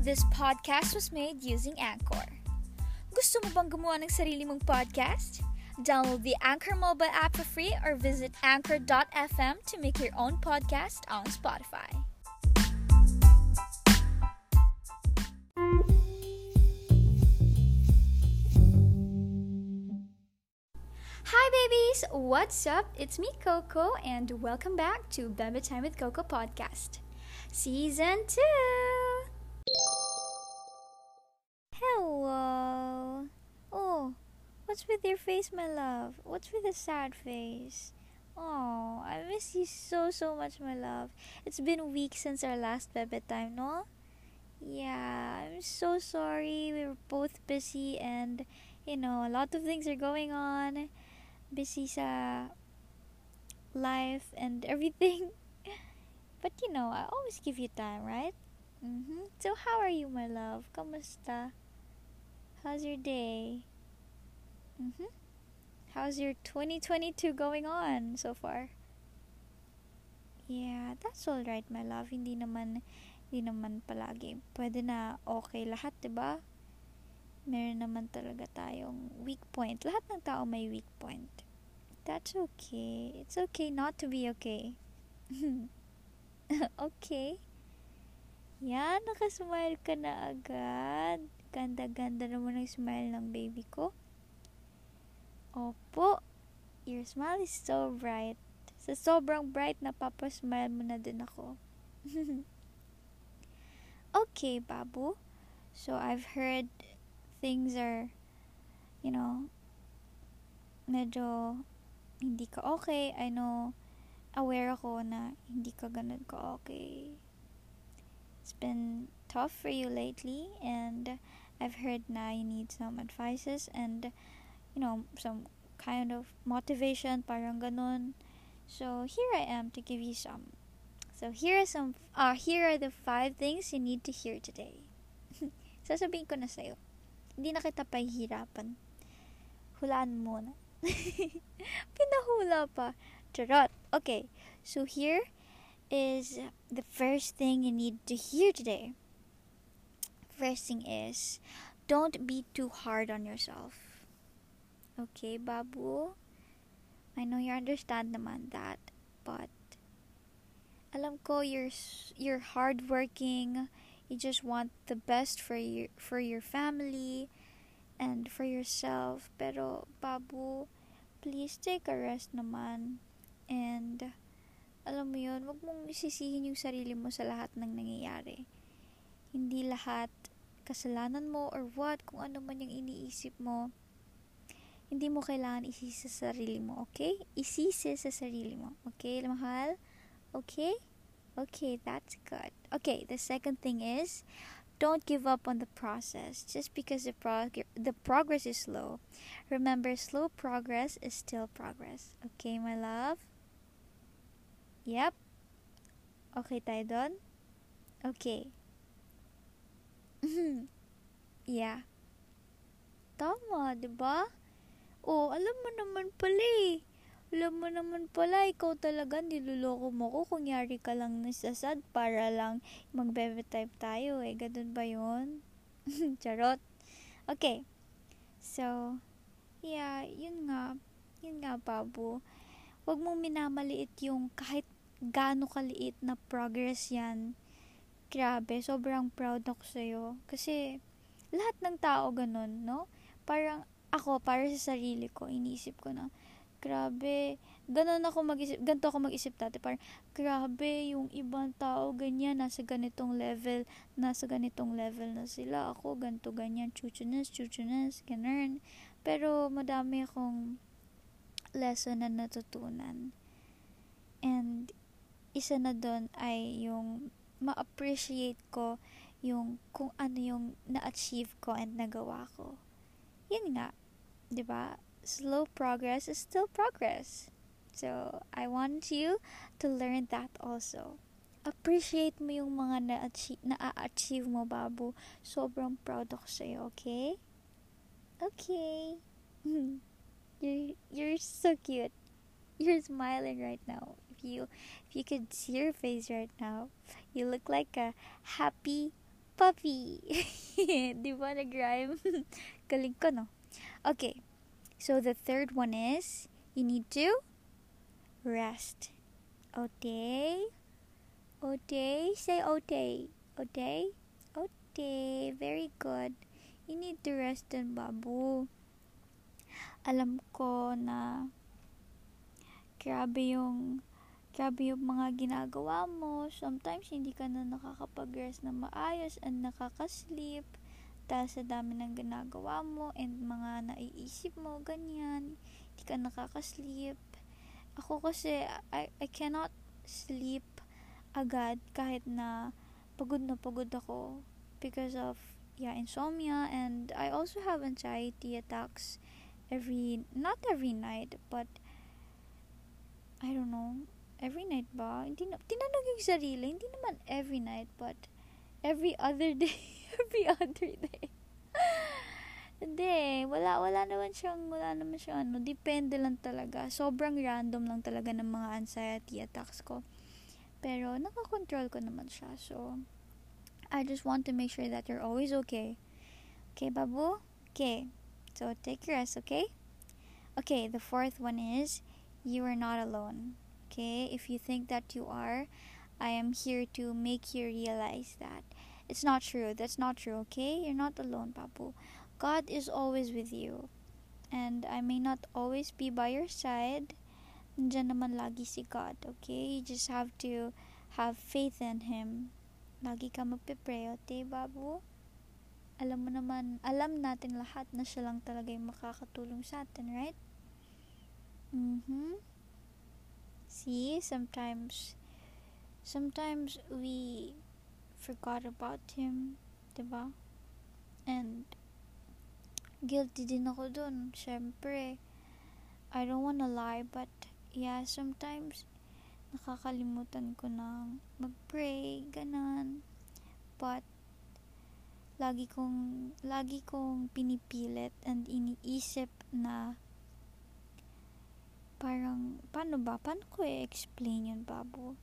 This podcast was made using Anchor. Gusto mo bang gumawa ng sarili mong podcast? Download the Anchor mobile app for free or visit anchor.fm to make your own podcast on Spotify. Hi babies, what's up? It's me Coco and welcome back to Bamba Time with Coco podcast. Season 2. What's with your face, my love? What's with the sad face? Oh, I miss you so so much, my love. It's been weeks since our last bebe time, no? Yeah, I'm so sorry. We were both busy and you know, a lot of things are going on. Busy sa life and everything. But you know, I always give you time, right? Mm-hmm. So how are you, my love? Kamusta? How's your day? Mm-hmm. How's your 2022 going on so far? Yeah, that's all right, my love. Hindi naman, hindi naman palagi. Pwede na okay lahat, 'di ba? Meron naman talaga tayong weak point. Lahat ng tao may weak point. That's okay. It's okay not to be okay. okay. Yan, nakasmile ka na agad. Ganda-ganda naman ang smile ng baby ko. Opo, your smile is so bright. Sa sobrang bright, napapasmile mo na din ako. okay, Babu. So, I've heard things are, you know, medyo hindi ka okay. I know, aware ako na hindi ka ganun ka okay. It's been tough for you lately and I've heard na you need some advices and you know, some kind of motivation, parang ganun. So, here I am to give you some. So, here are some, uh, here are the five things you need to hear today. Sasabihin ko na sa'yo. Hindi na kita pahihirapan. Hulaan mo na. Pinahula pa. Charot. Okay. So, here is the first thing you need to hear today. First thing is, don't be too hard on yourself. Okay, Babu? I know you understand naman that, but alam ko you're you're hardworking. You just want the best for your for your family and for yourself. Pero Babu, please take a rest naman. And alam mo yun, wag mong isisihin yung sarili mo sa lahat ng nangyayari. Hindi lahat kasalanan mo or what, kung ano man yung iniisip mo hindi mo kailangan isisi sa sarili mo, okay? Isisi sa sarili mo, okay, mahal? Okay? Okay, that's good. Okay, the second thing is, don't give up on the process just because the prog- the progress is slow. Remember, slow progress is still progress. Okay, my love? Yep. Okay tayo doon? Okay. yeah. Tama, 'di ba? Oh, alam mo naman pala eh. Alam mo naman pala, ikaw talaga niloloko mo ko. Kunyari ka lang nasasad para lang mag-bebe type tayo eh. Ganun ba yun? Charot. Okay. So, yeah, yun nga. Yun nga, Babu. Huwag mong minamaliit yung kahit gaano kaliit na progress yan. Grabe, sobrang proud ako sa'yo. Kasi, lahat ng tao ganun, no? Parang, ako, para sa sarili ko, iniisip ko na, grabe, ganun ako mag-isip, ganito ako mag-isip dati, parang, grabe, yung ibang tao, ganyan, nasa ganitong level, nasa ganitong level na sila, ako, ganito, ganyan, chuchunas, chuchunas, ganun. Pero, madami akong lesson na natutunan. And, isa na doon ay yung ma-appreciate ko yung kung ano yung na-achieve ko and nagawa ko. Yun nga, 'di ba? Slow progress is still progress. So, I want you to learn that also. Appreciate mo yung mga na-achieve, na-achieve mo, babu. Sobrang proud ako sa'yo, okay? Okay. you're, you're so cute. You're smiling right now. If you if you could see your face right now, you look like a happy puppy. Di ba nag-rhyme? Galing ko, no? Okay. So, the third one is, you need to rest. Okay? Okay? Say okay. Okay? Okay. Very good. You need to rest din, babu. Alam ko na grabe yung grabe yung mga ginagawa mo. Sometimes, hindi ka na nakakapag-rest na maayos and nakakasleep dahil sa dami ng ginagawa mo and mga naiisip mo, ganyan. Hindi ka nakakasleep. Ako kasi, I, I cannot sleep agad kahit na pagod na pagod ako because of yeah insomnia and I also have anxiety attacks every not every night but I don't know every night ba? Hindi na, tinanong yung sarili, hindi naman every night, but every other day, every other day. hindi, wala, wala naman siyang, wala naman siyang ano, depende lang talaga. Sobrang random lang talaga ng mga anxiety attacks ko. Pero, nakakontrol ko naman siya. So, I just want to make sure that you're always okay. Okay, babu? Okay. So, take your rest, okay? Okay, the fourth one is, you are not alone. Okay, if you think that you are, I am here to make you realize that it's not true. That's not true, okay? You're not alone, Papu. God is always with you. And I may not always be by your side. Nandiyan naman lagi si God, okay? You just have to have faith in Him. Lagi ka magpipray, okay, Babu? Alam mo naman, alam natin lahat na siya lang talaga yung makakatulong sa atin, right? Mm-hmm. See, sometimes, sometimes we forgot about him, diba? And, guilty din ako dun, syempre. I don't wanna lie, but, yeah, sometimes, nakakalimutan ko na mag-pray, ganan. But, lagi kong, lagi kong pinipilit and iniisip na parang, paano ba? Paano ko i-explain yun, babo?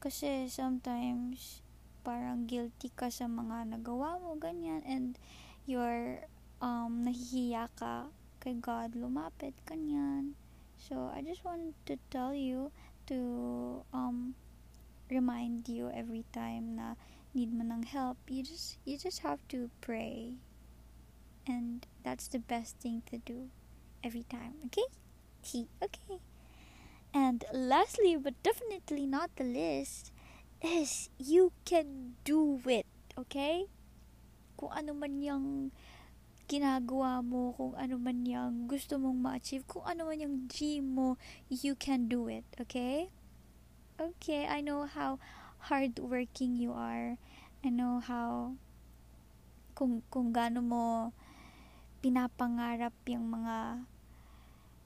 Kasi sometimes, parang guilty ka sa mga nagawa mo, ganyan, and you're, um, nahihiya ka kay God, lumapit, ganyan. So, I just want to tell you to, um, remind you every time na need mo ng help, you just, you just have to pray. And that's the best thing to do every time, okay? tea. Okay. And lastly, but definitely not the least, is you can do it. Okay? Kung ano man yung ginagawa mo, kung ano man yung gusto mong ma-achieve, kung ano man yung dream mo, you can do it. Okay? Okay, I know how hardworking you are. I know how kung kung gaano mo pinapangarap yung mga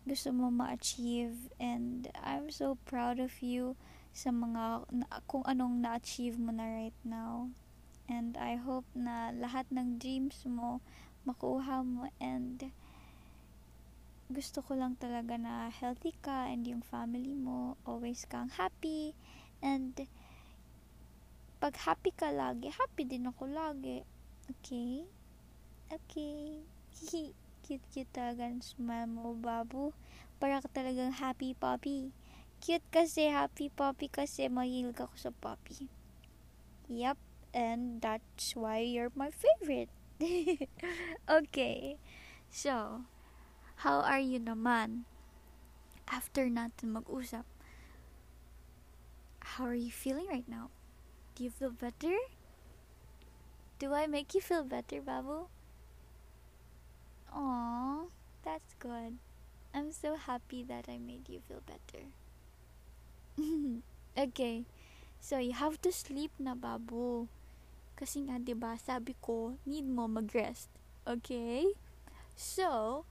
gusto mo ma-achieve and I'm so proud of you sa mga kung anong na-achieve mo na right now. And I hope na lahat ng dreams mo makuha mo and gusto ko lang talaga na healthy ka and yung family mo always kang happy. And pag happy ka lagi happy din ako lagi. Okay? Okay. Cute-cute talaga smile mo, babu. Para ka talagang happy puppy. Cute kasi, happy puppy kasi mahilig ako sa puppy. Yep, and that's why you're my favorite. okay, so, how are you naman? After natin mag-usap, how are you feeling right now? Do you feel better? Do I make you feel better, Babu? Aw, that's good. I'm so happy that I made you feel better. okay. So, you have to sleep na, babu. Kasi nga, ba sabi ko, need mo mag-rest. Okay? So,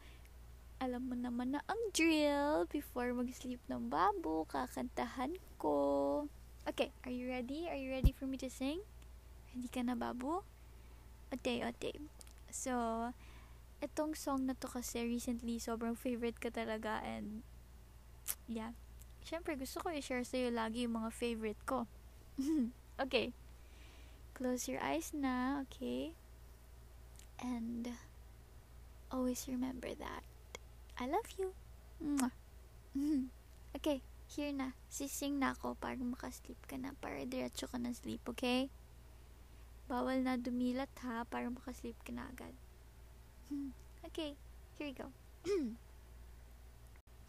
alam mo naman na ang drill before mag-sleep ng babu, kakantahan ko. Okay, are you ready? Are you ready for me to sing? Ready ka na, babu? Okay, okay. So, itong song na to kasi recently sobrang favorite ko talaga and yeah. Siyempre gusto ko i-share sa'yo lagi yung mga favorite ko. okay. Close your eyes na, okay? And always remember that I love you. Okay, here na. Sising na ako para makasleep ka na. Para diretso ka na sleep, okay? Bawal na dumilat ha, para makasleep ka na agad. Okay, here you go.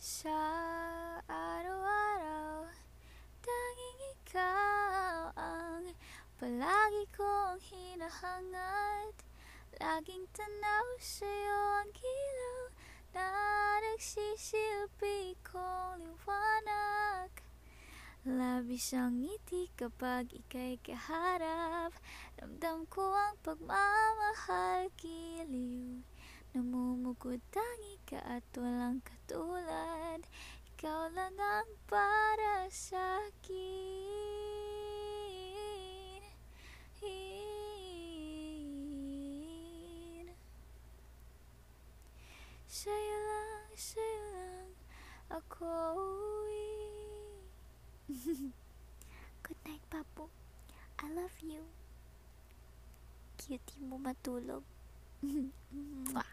Sa hinahangad. Laging tanaw sa'yo ang kilaw na nagsisilbi kong liwanag. Labis ang ngiti kapag ika'y kaharap. Ramdam ko ang pagmamahal giliw Namumugod tangi ka at walang katulad. Ikaw lang ang para sa Sa'yo lang, sa'yo lang ako uwi Good night, Papu. I love you. Cutie mo matulog.